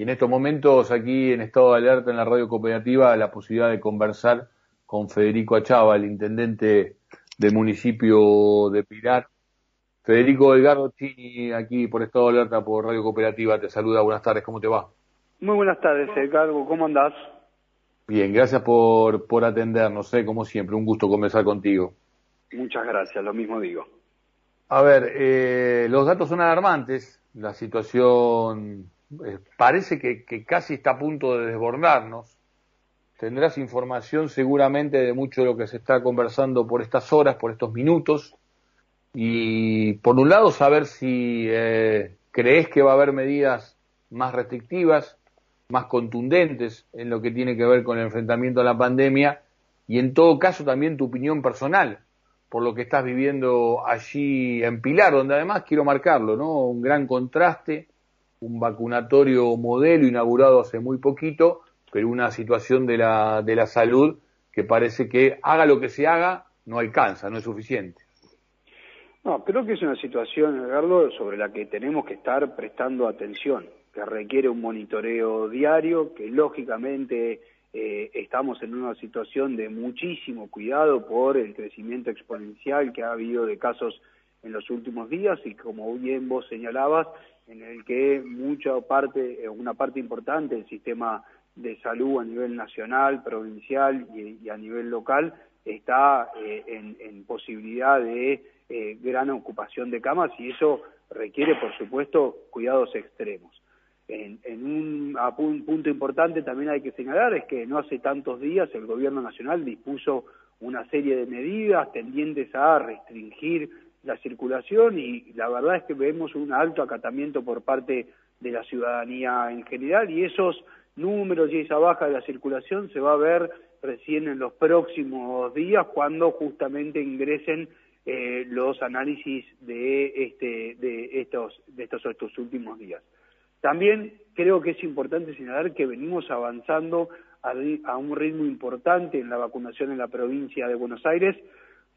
Y en estos momentos aquí en estado de alerta en la radio cooperativa la posibilidad de conversar con Federico Achava, el intendente del municipio de Pilar. Federico Delgado Chini, aquí por estado de alerta por radio cooperativa, te saluda, buenas tardes, ¿cómo te va? Muy buenas tardes, Edgardo, ¿cómo andás? Bien, gracias por, por atendernos, sé, como siempre, un gusto conversar contigo. Muchas gracias, lo mismo digo. A ver, eh, los datos son alarmantes, la situación eh, parece que, casi está a punto de desbordarnos. Tendrás información seguramente de mucho de lo que se está conversando por estas horas, por estos minutos. Y por un lado, saber si eh, crees que va a haber medidas más restrictivas, más contundentes en lo que tiene que ver con el enfrentamiento a la pandemia y en todo caso también tu opinión personal por lo que estás viviendo allí en Pilar, donde además quiero marcarlo, ¿no? Un gran contraste un vacunatorio modelo inaugurado hace muy poquito, pero una situación de la, de la salud que parece que haga lo que se haga, no alcanza, no es suficiente. No, creo que es una situación, Edgardo, sobre la que tenemos que estar prestando atención, que requiere un monitoreo diario, que lógicamente eh, estamos en una situación de muchísimo cuidado por el crecimiento exponencial que ha habido de casos en los últimos días y como bien vos señalabas, en el que mucha parte, eh, una parte importante del sistema de salud a nivel nacional, provincial y, a nivel local está eh, en, posibilidad de eh, gran ocupación de camas y eso requiere, por supuesto, cuidados extremos. En, un, un, punto importante también hay que señalar es que no hace tantos días el Gobierno Nacional dispuso una serie de medidas tendientes a restringir la circulación y la verdad es que vemos un alto acatamiento por parte de la ciudadanía en general y esos números y esa baja de la circulación se va a ver recién en los próximos días cuando justamente ingresen eh, los análisis de este de estos de estos, estos últimos días. También creo que es importante señalar que venimos avanzando a un ritmo importante en la vacunación en la provincia de Buenos Aires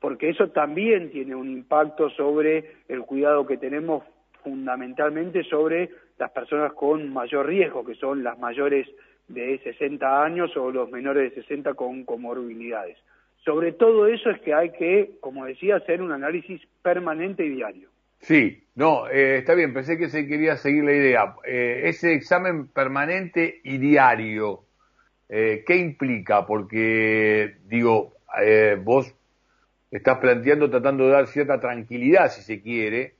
porque eso también tiene un impacto sobre el cuidado que tenemos fundamentalmente sobre las personas con mayor riesgo, que son las mayores de 60 años o los menores de 60 con comorbilidades. Sobre todo eso es que hay que, como decía, hacer un análisis permanente y diario. Sí, no, eh, está bien, pensé que se quería seguir la idea. Eh, ese examen permanente y diario, eh, ¿qué implica? Porque, digo, vos estás planteando, tratando de dar cierta tranquilidad, si se quiere,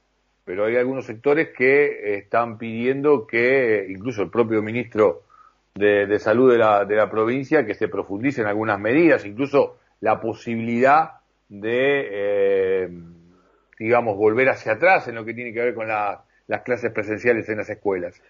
pero hay algunos sectores que están pidiendo que, incluso el propio ministro de, Salud de la, de la provincia, que se profundicen algunas medidas, incluso la posibilidad de, eh, digamos, volver hacia atrás en lo que tiene que ver con las clases presenciales en las escuelas.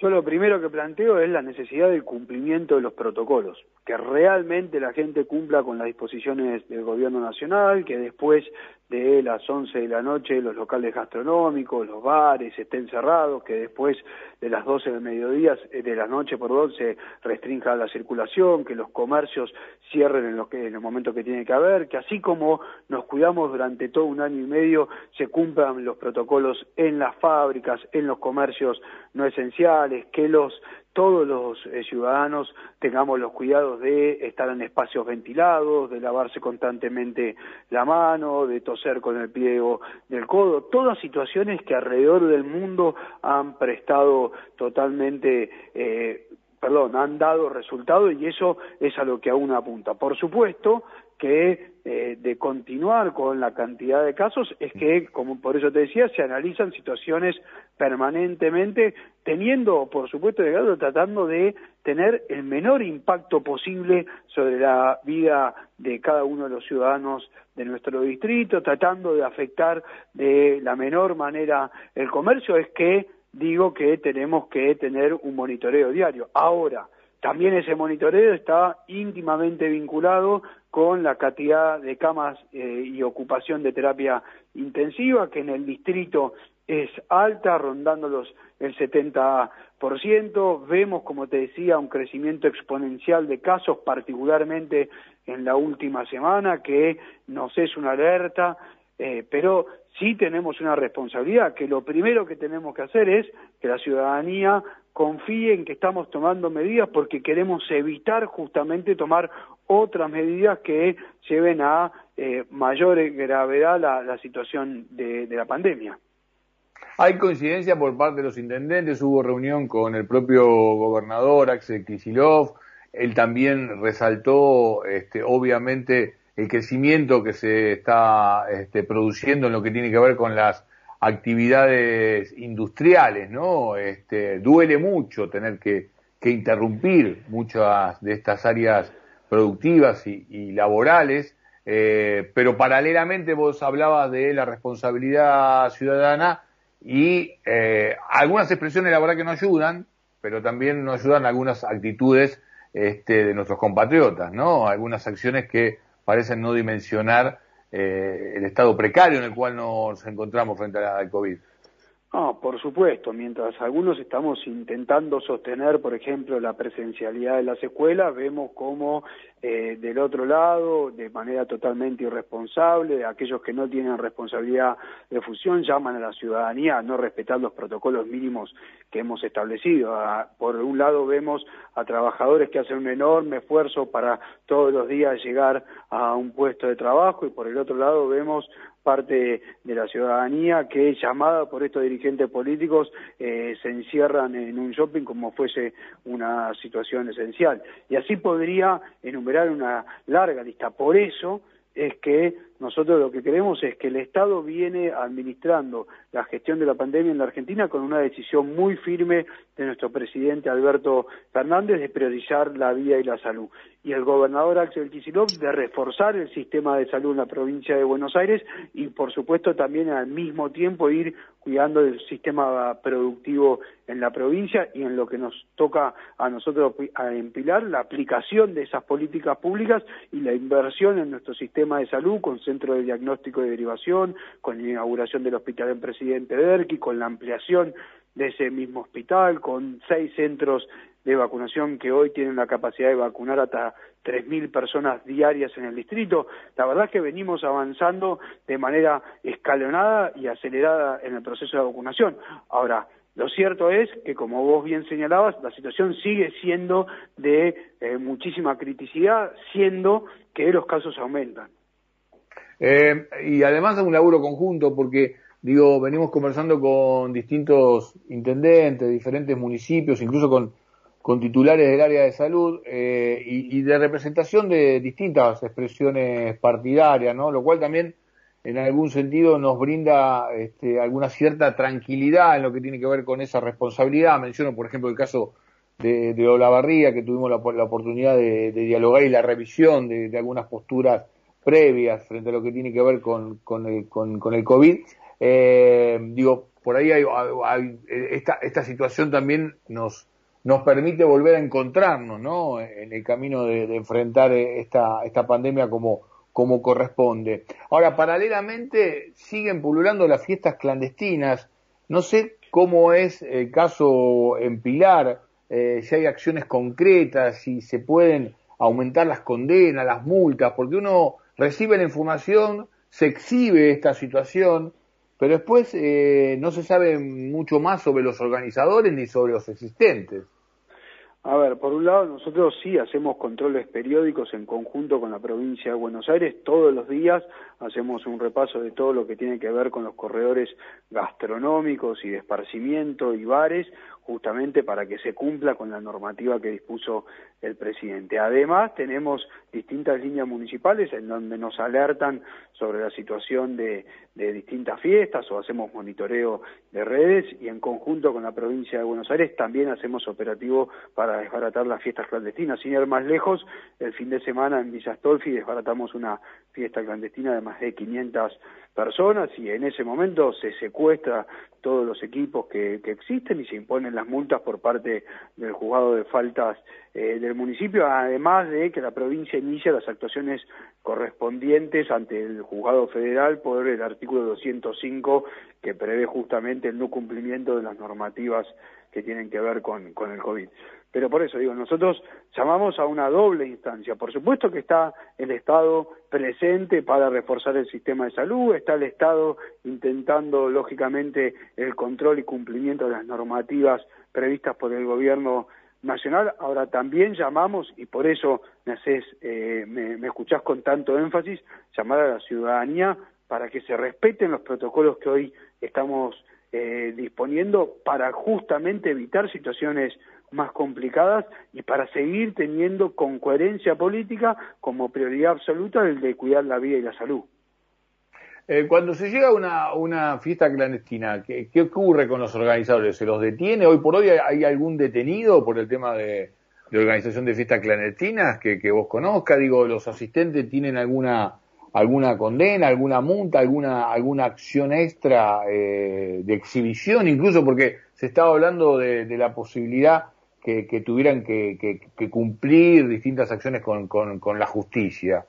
Yo lo primero que planteo es la necesidad del cumplimiento de los protocolos, que realmente la gente cumpla con las disposiciones del gobierno nacional, que después de las 11 de la noche los locales gastronómicos, los bares estén cerrados, que después de las 12 del mediodía, eh, de la noche, por se restrinja la circulación, que los comercios cierren en, lo que, en el momento que tiene que haber, que así como nos cuidamos durante todo un año y medio, se cumplan los protocolos en las fábricas, en los comercios no esenciales, que los todos los eh, ciudadanos tengamos los cuidados de estar en espacios ventilados, de lavarse constantemente la mano, de toser con el pliego del codo, todas situaciones que alrededor del mundo han prestado totalmente eh, perdón, han dado resultado y eso es a lo que aún apunta. Por supuesto que eh, de continuar con la cantidad de casos es que, como por eso te decía, se analizan situaciones permanentemente, teniendo, por supuesto, llegado, tratando de tener el menor impacto posible sobre la vida de cada uno de los ciudadanos de nuestro distrito, tratando de afectar de la menor manera el comercio, es que digo que tenemos que tener un monitoreo diario. Ahora, también ese monitoreo está íntimamente vinculado con la cantidad de camas eh, y ocupación de terapia intensiva, que en el distrito es alta, rondando los el 70%. Vemos, como te decía, un crecimiento exponencial de casos, particularmente en la última semana, que nos es una alerta, eh, pero sí tenemos una responsabilidad, que lo primero que tenemos que hacer es que la ciudadanía confíe en que estamos tomando medidas porque queremos evitar justamente tomar otras medidas que lleven a eh, mayor gravedad la, situación de, la pandemia. Hay coincidencia por parte de los intendentes, hubo reunión con el propio gobernador Axel Kicillof, él también resaltó, este, obviamente, el crecimiento que se está este, produciendo en lo que tiene que ver con las actividades industriales, ¿no? Este, duele mucho tener que, interrumpir muchas de estas áreas productivas y, laborales, eh, pero paralelamente vos hablabas de la responsabilidad ciudadana y eh, algunas expresiones la verdad que no ayudan, pero también no ayudan algunas actitudes este, de nuestros compatriotas, ¿no? Algunas acciones que parecen no dimensionar eh, el estado precario en el cual nos encontramos frente al COVID. No, por supuesto, mientras algunos estamos intentando sostener, por ejemplo, la presencialidad de las escuelas, vemos cómo eh, del otro lado, de manera totalmente irresponsable, aquellos que no tienen responsabilidad de fusión llaman a la ciudadanía a no respetar los protocolos mínimos que hemos establecido. por un lado vemos a trabajadores que hacen un enorme esfuerzo para todos los días llegar a un puesto de trabajo y por el otro lado vemos parte de la ciudadanía que llamada por estos dirigentes políticos eh, se encierran en un shopping como fuese una situación esencial. Y así podría enumerar una larga lista. Por eso es que nosotros lo que queremos es que el Estado viene administrando la gestión de la pandemia en la Argentina con una decisión muy firme de nuestro presidente Alberto Fernández de priorizar la vida y la salud. Y el gobernador Axel Kicillof de reforzar el sistema de salud en la provincia de Buenos Aires y, por supuesto, también al mismo tiempo ir cuidando del sistema productivo en la provincia y en lo que nos toca a nosotros a empilar la aplicación de esas políticas públicas y la inversión en nuestro sistema de salud centro de diagnóstico y derivación, con la inauguración del hospital en Presidente Derqui, con la ampliación de ese mismo hospital, con seis centros de vacunación que hoy tienen la capacidad de vacunar hasta 3.000 personas diarias en el distrito. La verdad es que venimos avanzando de manera escalonada y acelerada en el proceso de vacunación. Ahora, lo cierto es que, como vos bien señalabas, la situación sigue siendo de eh, muchísima criticidad, siendo que los casos aumentan. Eh, y además es un laburo conjunto porque, digo, venimos conversando con distintos intendentes, diferentes municipios, incluso con, con titulares del área de salud eh, y, de representación de distintas expresiones partidarias, ¿no? Lo cual también en algún sentido nos brinda este, alguna cierta tranquilidad en lo que tiene que ver con esa responsabilidad. Menciono, por ejemplo, el caso de, de Olavarría, que tuvimos la, oportunidad de, dialogar y la revisión de algunas posturas previas frente a lo que tiene que ver con, con, el, con, el COVID. Eh, digo, por ahí hay, esta, esta situación también nos, nos permite volver a encontrarnos ¿no? en el camino de, enfrentar esta, esta pandemia como, como corresponde. Ahora, paralelamente siguen pululando las fiestas clandestinas. No sé cómo es el caso en Pilar, eh, si hay acciones concretas, si se pueden aumentar las condenas, las multas, porque uno recibe la información, se exhibe esta situación, pero después eh, no se sabe mucho más sobre los organizadores ni sobre los existentes. A ver, por un lado nosotros sí hacemos controles periódicos en conjunto con la provincia de Buenos Aires, todos los días hacemos un repaso de todo lo que tiene que ver con los corredores gastronómicos y de esparcimiento y bares, justamente para que se cumpla con la normativa que dispuso el presidente. Además, tenemos distintas líneas municipales en donde nos alertan sobre la situación de, distintas fiestas o hacemos monitoreo de redes y en conjunto con la provincia de Buenos Aires también hacemos operativo para desbaratar las fiestas clandestinas. Sin ir más lejos, el fin de semana en Villa Stolfi desbaratamos una fiesta clandestina de más de 500 personas y en ese momento se secuestra todos los equipos que, existen y se imponen las multas por parte del juzgado de faltas eh, del municipio, además de que la provincia inicia las actuaciones correspondientes ante el juzgado federal por el artículo 205 que prevé justamente el no cumplimiento de las normativas que tienen que ver con, con el COVID. Pero por eso digo, nosotros llamamos a una doble instancia. Por supuesto que está el Estado presente para reforzar el sistema de salud, está el Estado intentando, lógicamente, el control y cumplimiento de las normativas previstas por el gobierno nacional. Ahora también llamamos, y por eso me, haces, eh, me, me escuchás con tanto énfasis, llamar a la ciudadanía para que se respeten los protocolos que hoy estamos eh, disponiendo para justamente evitar situaciones más complicadas y para seguir teniendo con coherencia política como prioridad absoluta el de cuidar la vida y la salud. Eh, cuando se llega a una, una fiesta clandestina, ¿qué, ¿qué, ocurre con los organizadores? ¿Se los detiene? ¿Hoy por hoy hay algún detenido por el tema de, de organización de fiestas clandestinas que, que vos conozcas? Digo, ¿los asistentes tienen alguna alguna condena, alguna multa, alguna, alguna acción extra eh, de exhibición, incluso porque se estaba hablando de, de la posibilidad que, que tuvieran que, que, cumplir distintas acciones con, con, con la justicia.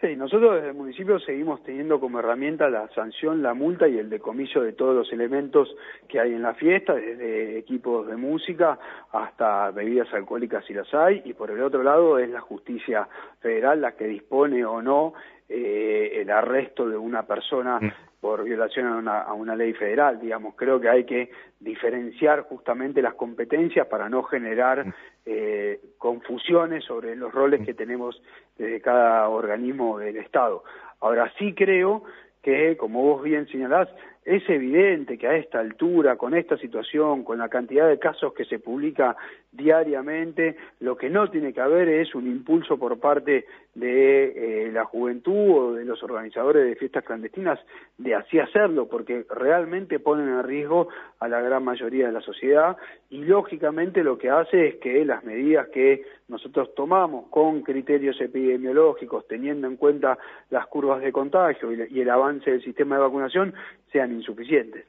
Sí, nosotros desde el municipio seguimos teniendo como herramienta la sanción, la multa y el decomiso de todos los elementos que hay en la fiesta, desde equipos de música hasta bebidas alcohólicas si las hay, y por el otro lado es la justicia federal la que dispone o no eh, el arresto de una persona mm. Por violación a una, a una ley federal, digamos. Creo que hay que diferenciar justamente las competencias para no generar mm. eh, confusiones sobre los roles mm. que tenemos desde cada organismo del Estado. Ahora sí creo que, como vos bien señalás, es evidente que a esta altura, con esta situación, con la cantidad de casos que se publica diariamente, lo que no tiene que haber es un impulso por parte de eh, la juventud o de los organizadores de fiestas clandestinas de así hacerlo, porque realmente ponen en riesgo a la gran mayoría de la sociedad. Y lógicamente lo que hace es que las medidas que nosotros tomamos con criterios epidemiológicos, teniendo en cuenta las curvas de contagio y el avance del sistema de vacunación, sean insuficientes.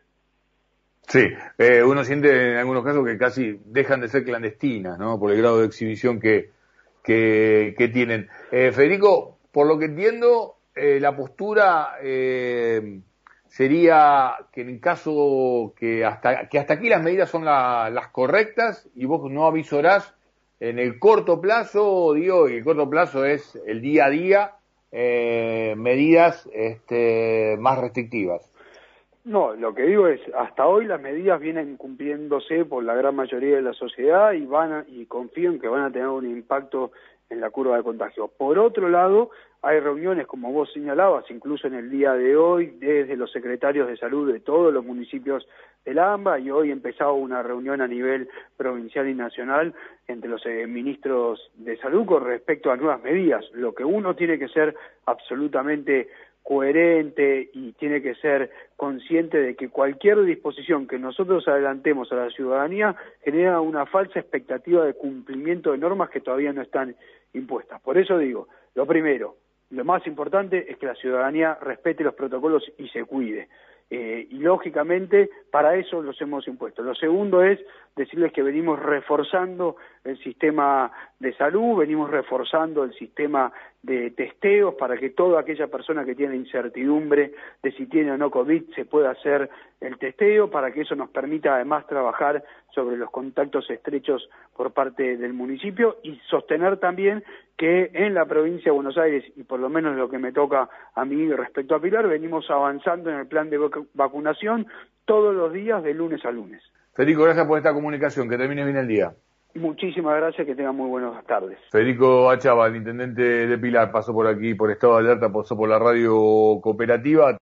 Sí, eh, uno siente en algunos casos que casi dejan de ser clandestinas, ¿no? Por el grado de exhibición que, que, tienen. Eh, Federico, por lo que entiendo, eh, la postura eh, sería que en caso que hasta, que hasta aquí las medidas son la, las correctas y vos no avisorás en el corto plazo, digo, y el corto plazo es el día a día, medidas este, más restrictivas. No, lo que digo es, hasta hoy las medidas vienen cumpliéndose por la gran mayoría de la sociedad y van a, y confío en que van a tener un impacto en la curva de contagio. Por otro lado, hay reuniones, como vos señalabas, incluso en el día de hoy, desde los secretarios de salud de todos los municipios del AMBA, y hoy empezado una reunión a nivel provincial y nacional entre los eh, ministros de salud con respecto a nuevas medidas. Lo que uno tiene que ser absolutamente coherente y tiene que ser consciente de que cualquier disposición que nosotros adelantemos a la ciudadanía genera una falsa expectativa de cumplimiento de normas que todavía no están impuestas. Por eso digo, lo primero, lo más importante es que la ciudadanía respete los protocolos y se cuide. Eh, y lógicamente para eso los hemos impuesto. Lo segundo es decirles que venimos reforzando el sistema de salud, venimos reforzando el sistema de testeos para que toda aquella persona que tiene incertidumbre de si tiene o no COVID se pueda hacer el testeo, para que eso nos permita además trabajar sobre los contactos estrechos por parte del municipio y sostener también que en la provincia de Buenos Aires, y por lo menos lo que me toca a mí respecto a Pilar, venimos avanzando en el plan de vacunación todos los días de lunes a lunes. Federico, gracias por esta comunicación, que termine bien el día. Muchísimas gracias, que tengan muy buenas tardes. Federico Achava, el intendente de Pilar, pasó por aquí por estado de alerta, pasó por la radio cooperativa.